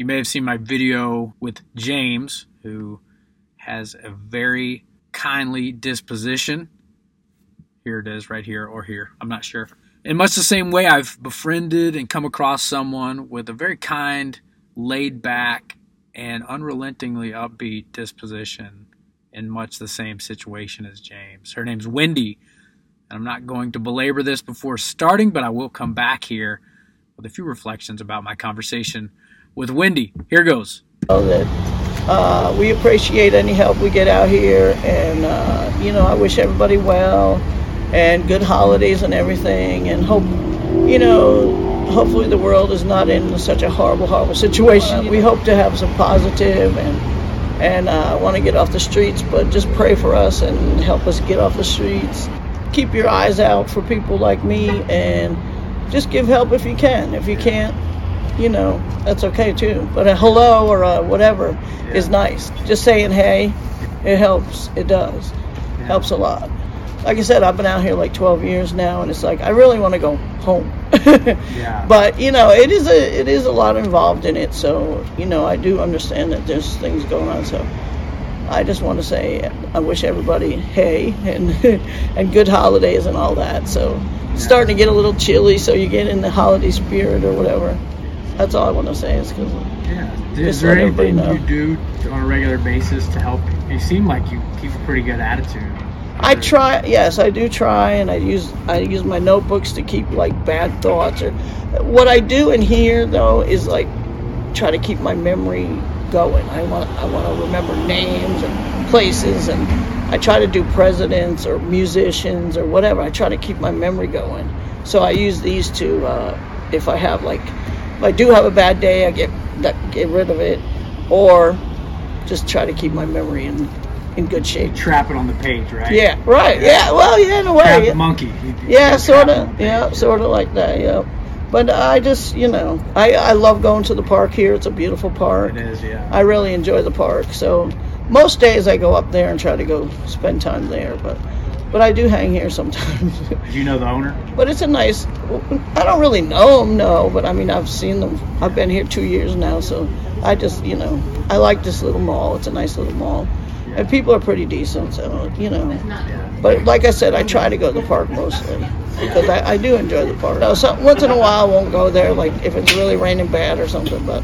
You may have seen my video with James, who has a very kindly disposition. Here it is, right here or here. I'm not sure. In much the same way, I've befriended and come across someone with a very kind, laid back, and unrelentingly upbeat disposition in much the same situation as James. Her name's Wendy, I'm not going to belabor this before starting, but I will come back here with a few reflections about my conversation with Wendy. Here goes. uh, we appreciate any help we get out here, and uh, you know, I wish everybody well and good holidays and everything, and hope, you know, hopefully the world is not in such a horrible, horrible situation. We hope to have some positive and and I uh, want to get off the streets, but just pray for us and help us get off the streets. Keep your eyes out for people like me and just give help if you can. If you can't, you know, that's okay too. But a hello or a whatever yeah. is nice. Just saying hey, it helps. It does. Yeah. Helps a lot like I said, I've been out here like 12 years now, and it's like I really want to go home. yeah. But you know, it is a it is a lot involved in it. So you know, I do understand that there's things going on. So I just want to say I wish everybody hey and and good holidays and all that. So starting to get a little chilly, so you get in the holiday spirit or whatever. That's all I want to say is because. Yeah. Is there anything you do on a regular basis to help? You seem like you keep a pretty good attitude. I try. Yes, I do try, and I use I use my notebooks to keep like bad thoughts or what I do in here though is like try to keep my memory going. I want I want to remember names and places, and I try to do presidents or musicians or whatever. I try to keep my memory going. So I use these to uh, if I have like if I do have a bad day, I get get rid of it, or just try to keep my memory in in good shape. Trap it on the page, right? Yeah, right. Yeah, well, yeah, in a way. Trap the monkey. yeah, sort of. Yeah, sort of like that. Yeah. But I just, you know, I, I love going to the park here. It's a beautiful park. It is, yeah. I really enjoy the park. So most days I go up there and try to go spend time there. But but I do hang here sometimes. do you know the owner? But it's a nice. I don't really know them, no. But I mean, I've seen them. I've been here two years now, so I just, you know, I like this little mall. It's a nice little mall and people are pretty decent. So you know, but like I said, I try to go to the park mostly because I, I do enjoy the park. Now, so once in a while, I won't go there, like if it's really raining bad or something. But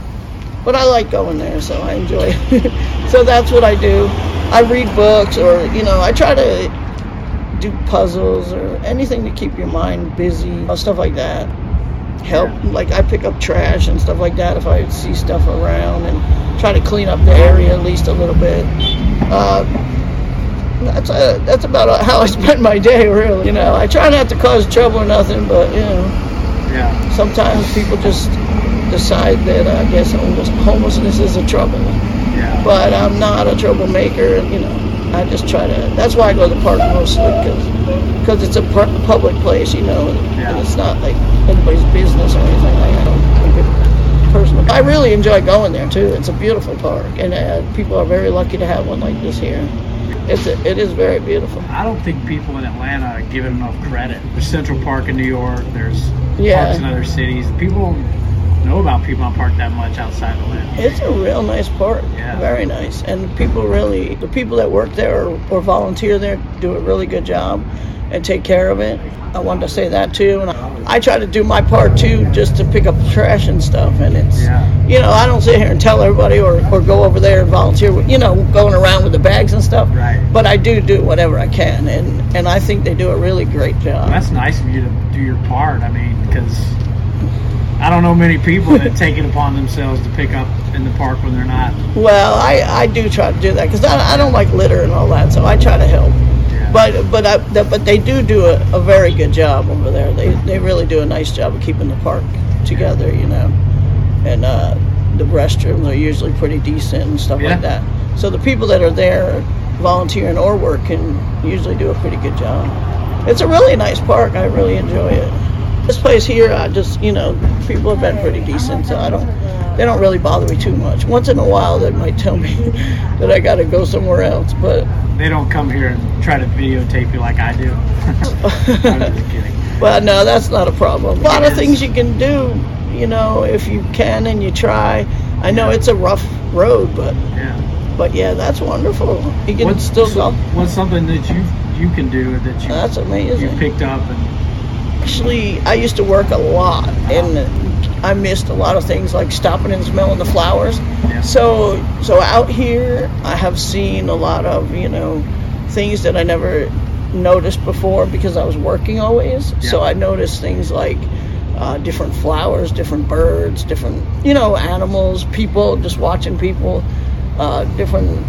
but I like going there, so I enjoy it. so that's what I do. I read books, or you know, I try to do puzzles or anything to keep your mind busy, stuff like that. Help, like I pick up trash and stuff like that if I see stuff around and try to clean up the area at least a little bit uh, that's a, that's about how I spend my day, really. You know, I try not to cause trouble or nothing, but you know, yeah. Sometimes people just decide that uh, I guess homelessness is a trouble. Yeah. But I'm not a troublemaker, and you know, I just try to. That's why I go to the park mostly because because it's a public place, you know, yeah. and it's not like anybody's business or anything like that personal. I really enjoy going there too. It's a beautiful park, and uh, people are very lucky to have one like this here. It's a, it is very beautiful. I don't think people in Atlanta give it enough credit. There's Central Park in New York. There's yeah. parks in other cities. People know about Piedmont Park that much outside of Atlanta. It's a real nice park. Yeah. Very nice. And people really, the people that work there or, or volunteer there do a really good job and take care of it. I wanted to say that too. And I, I try to do my part too, just to pick up trash and stuff. And it's, yeah. you know, I don't sit here and tell everybody or, or go over there and volunteer, with, you know, going around with the bags and stuff. Right. But I do do whatever I can. And, and I think they do a really great job. Well, that's nice of you to do your part. I mean, because I don't know many people that take it upon themselves to pick up in the park when they're not. Well, I, I do try to do that because I, I don't like litter and all that, so I try to help. But but I, but they do do a, a very good job over there. They they really do a nice job of keeping the park together, you know. And uh, the restrooms are usually pretty decent and stuff yeah. like that. So the people that are there volunteering or working usually do a pretty good job. It's a really nice park. I really enjoy it. This place here, I just you know people have been pretty decent, so I don't they don't really bother me too much. Once in a while, they might tell me that I got to go somewhere else, but they don't come here and try to videotape you like I do. I'm just kidding. Well, no, that's not a problem. A lot of things you can do, you know, if you can and you try. I know Yeah. it's a rough road, but Yeah. but yeah, that's wonderful. You can What's still so- What's something that you you can do that you That's amazing. you picked up and Actually, I used to work a lot, and I missed a lot of things like stopping and smelling the flowers. Yeah. So, so out here, I have seen a lot of you know things that I never noticed before because I was working always. So I noticed things like uh, different flowers, different birds, different you know animals, people, just watching people, uh, different.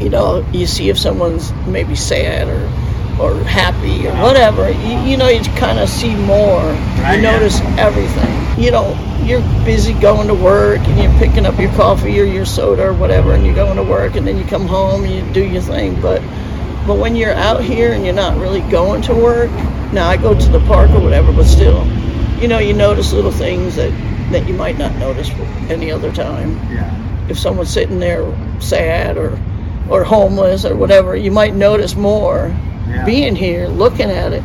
You know, you see if someone's maybe sad or or happy or whatever. You, you know, you kind of see more. Right, you yeah. notice everything. You know, you're busy going to work and you're picking up your coffee or your soda or whatever, and you're going to work, and then you come home and you do your thing. But but when you're out here and you're not really going to work, now I go to the park or whatever, but still, you know, you notice little things that that you might not notice any other time. yeah. If someone's sitting there sad or or homeless or whatever, you might notice more Yeah. being here, looking at it,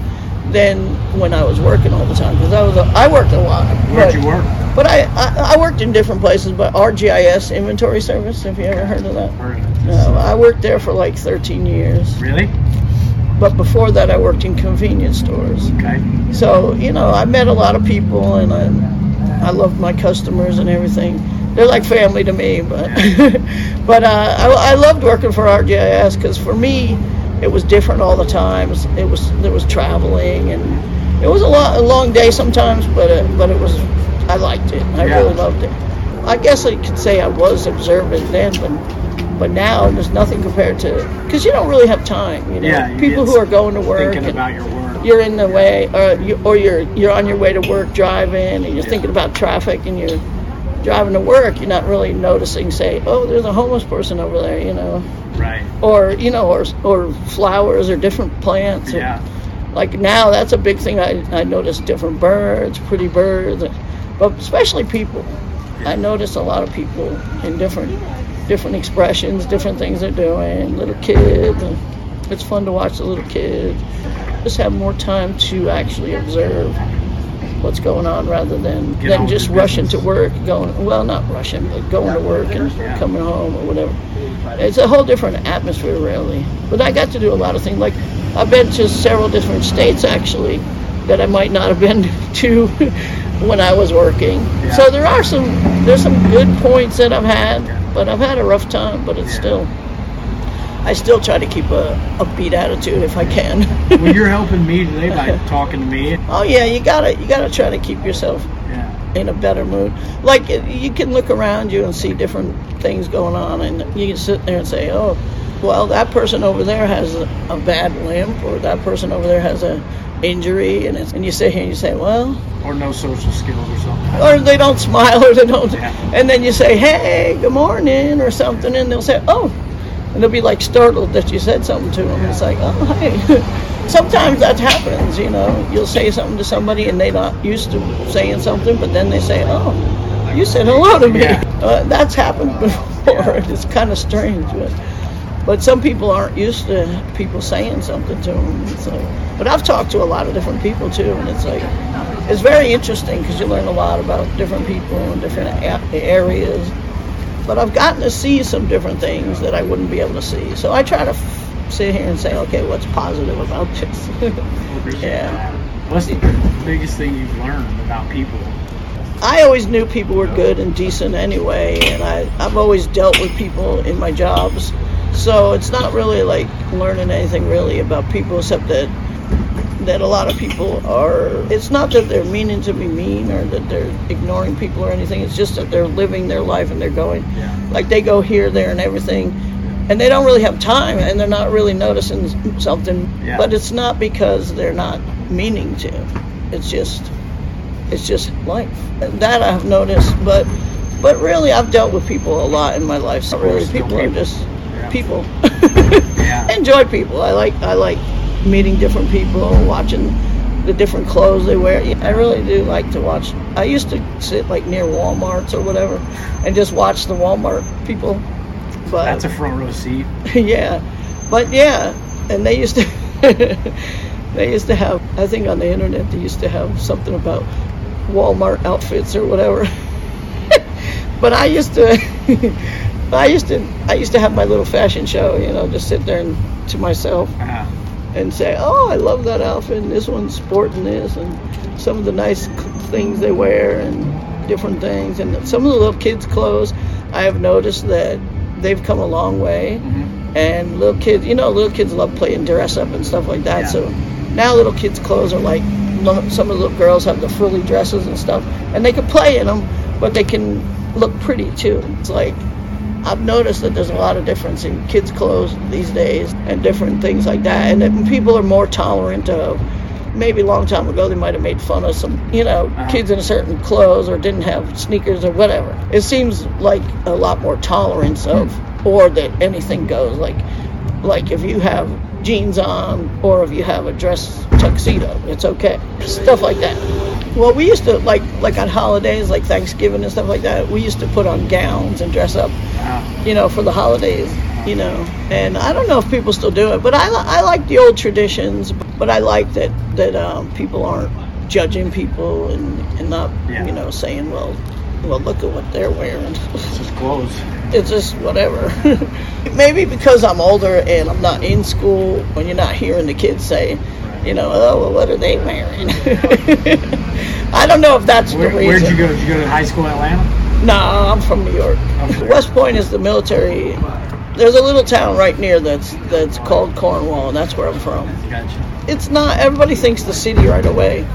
than when I was working all the time. Because I was a, I worked a lot. Where'd but- you work? but I, I, I worked in different places, but RGIS Inventory Service, have you ever heard of that? Heard of. No, I worked there for like 13 years. Really? But before that, I worked in convenience stores. Okay. So, you know, I met a lot of people and I, I loved my customers and everything. They're like family to me, but but uh, I, I loved working for RGIS because for me, it was different all the time. It was, it was there was traveling and it was a, lot, a long day sometimes, but uh, but it was I liked it. I Yeah. really loved it. I guess I could say I was observant then, but but now there's nothing compared to because you don't really have time. You know, Yeah, people who are going to work Thinking about your work. you're in the way, or, you, or you're you're on your way to work driving, and you're thinking about traffic, and you're driving to work. You're not really noticing, say, oh, there's a homeless person over there, you know, Right. or you know, or or flowers or different plants. or- Yeah. like now, that's a big thing. I I notice different birds, pretty birds, but especially people. I notice a lot of people in different different expressions, different things they're doing. Little kids, and it's fun to watch the little kids. Just have more time to actually observe what's going on rather than Get than just rushing business. to work. Going well, not rushing, but going to work and Yeah. coming home or whatever. It's a whole different atmosphere, really. But I got to do a lot of things. Like I've been to several different states actually that I might not have been to when I was working. Yeah. So there are some there's some good points that I've had, but I've had a rough time. But it's Yeah. still I still try to keep a upbeat attitude if I can. well, you're helping me today by talking to me. oh yeah, you gotta you gotta try to keep yourself. In a better mood. Like you can look around you and see different things going on, and you can sit there and say, "Oh, well, that person over there has a, a bad limp, or that person over there has a injury," and it's, and you sit here and you say, "Well," Or no social skills or something. or they don't smile, or they don't, Yeah. and then you say, "Hey, good morning," or something, and they'll say, "Oh," and they'll be like startled that you said something to them. It's like, "Oh, hey." Sometimes that happens, you know. You'll say something to somebody and they're not used to saying something, but then they say, "Oh, you said hello to me." Yeah. Uh, that's happened before. It's kind of strange, but but some people aren't used to people saying something to them. So, but I've talked to a lot of different people too, and it's like it's very interesting because you learn a lot about different people and different a- areas. But I've gotten to see some different things that I wouldn't be able to see. So I try to sit here and say, okay, what's positive about this? yeah. What's the biggest thing you've learned about people? I always knew people were good and decent anyway, and I, I've always dealt with people in my jobs. So it's not really like learning anything really about people except that that a lot of people are it's not that they're meaning to be mean or that they're ignoring people or anything it's just that they're living their life and they're going Yeah. like they go here there and everything and they don't really have time and they're not really noticing something. Yeah. but it's not because they're not meaning to. It's just it's just life. That i've noticed but but really i've dealt with people a lot in my life. So really people are just Yeah. people. Yeah. enjoy people. I like i like meeting different people watching the different clothes they wear. I really do like to watch. I used to sit like near walmarts or whatever and just watch the walmart people but That's a front row seat. yeah, but yeah, and they used to they used to have I think on the internet they used to have something about Walmart outfits or whatever. but I used to, I used to, I used to have my little fashion show. You know, just sit there and to myself Uh-huh. and say, "Oh, I love that outfit. And this one's sporting this, and some of the nice things they wear, and different things, and some of the little kids' clothes. I have noticed that they've come a long way, Mm-hmm. and little kids, you know, little kids love playing dress up and stuff like that. Yeah. So now little kids' clothes are like some of the little girls have the frilly dresses and stuff, and they can play in them, but they can look pretty too. It's like I've noticed that there's a lot of difference in kids' clothes these days and different things like that, and that people are more tolerant of. Maybe a long time ago they might have made fun of some, you know, Uh-huh. kids in a certain clothes or didn't have sneakers or whatever. It seems like a lot more tolerance of, or that anything goes. Like, like if you have jeans on or if you have a dress tuxedo, it's okay. Stuff like that. Well, we used to like like on holidays, like Thanksgiving and stuff like that. We used to put on gowns and dress up, you know, for the holidays, you know. And I don't know if people still do it, but I I like the old traditions. But I like that that um, people aren't judging people and and not Yeah. you know saying well. Well, look at what they're wearing. It's just clothes. it's just whatever. Maybe because I'm older and I'm not in school, when you're not hearing the kids say, you know, oh, well, what are they wearing? I don't know if that's Where, the reason. where'd you go? Did you go to high school in Atlanta? No, I'm from New York. From New York. West Point is the military. There's a little town right near that's that's called Cornwall, and that's where I'm from. Gotcha. It's not. Everybody thinks the city right away,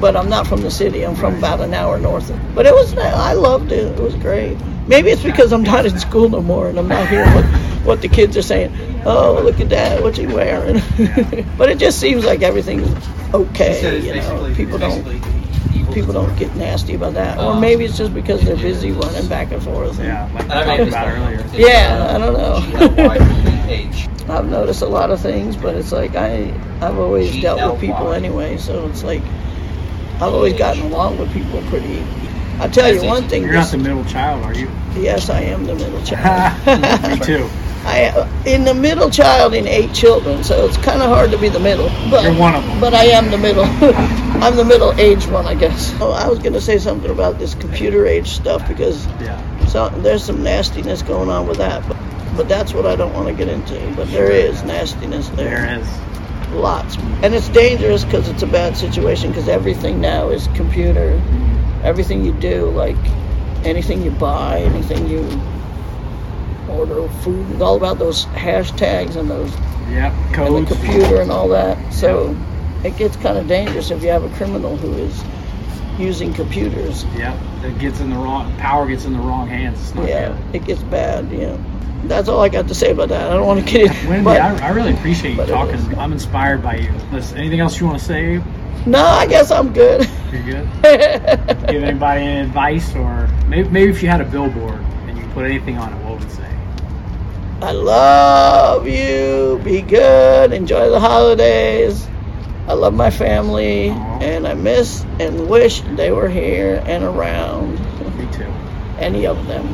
but I'm not from the city. I'm from about an hour north. Of, but it was. I loved it. It was great. Maybe it's because I'm not in school no more, and I'm not hearing what what the kids are saying. Oh, look at that! What's he wearing? but it just seems like everything's okay. You know, people don't people don't get nasty about that, or maybe it's just because they're busy running back and forth. Yeah, like I talked about earlier. Yeah, I don't know. I've noticed a lot of things, but it's like I I've always dealt with people anyway, so it's like I've always gotten along with people pretty. I'll tell you one thing. You're not the middle child, are you? yes, I am the middle child. Me too. I uh, in the middle child in eight children, so it's kind of hard to be the middle. But You're one of them. But I am the middle. I'm the middle aged one, I guess. Oh, I was gonna say something about this computer age stuff because Yeah. so there's some nastiness going on with that, but but that's what I don't want to get into. But there is nastiness there, There is. Lots, and it's dangerous because it's a bad situation because everything now is computer. Everything you do, like anything you buy, anything you order, food, it's all about those hashtags and those Yep. and Codes. the computer and all that. So it gets kind of dangerous if you have a criminal who is using computers. Yep. It gets in the wrong. Power gets in the wrong hands. It's not Yeah, good. it gets bad. Yeah, that's all I got to say about that. I don't want to get in. Wendy, but- I, I really appreciate you talking. I'm inspired by you. Listen, anything else you want to say? no, I guess I'm good. You're good. Give anybody any advice, or maybe, maybe if you had a billboard and you put anything on it, what would it say? I love you. Be good. Enjoy the holidays. I love my family, and I miss and wish they were here and around. Me too. any of them.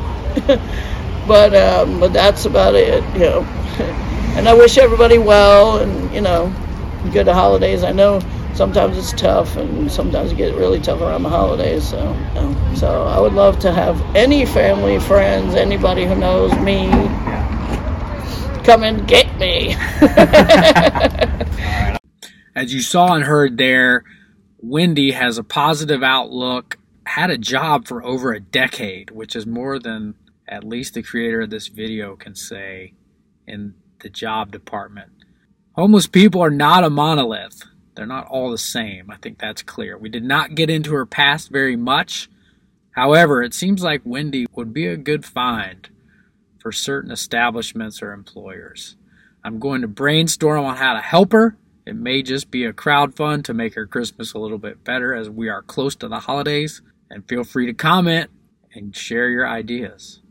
but um, but that's about it, you know. and I wish everybody well, and you know, good holidays. I know sometimes it's tough, and sometimes it gets really tough around the holidays. So you know. so I would love to have any family, friends, anybody who knows me Yeah. come and get me. As you saw and heard there, Wendy has a positive outlook, had a job for over a decade, which is more than at least the creator of this video can say in the job department. Homeless people are not a monolith. They're not all the same. I think that's clear. We did not get into her past very much. However, it seems like Wendy would be a good find for certain establishments or employers. I'm going to brainstorm on how to help her. It may just be a crowd fund to make her Christmas a little bit better as we are close to the holidays. And feel free to comment and share your ideas.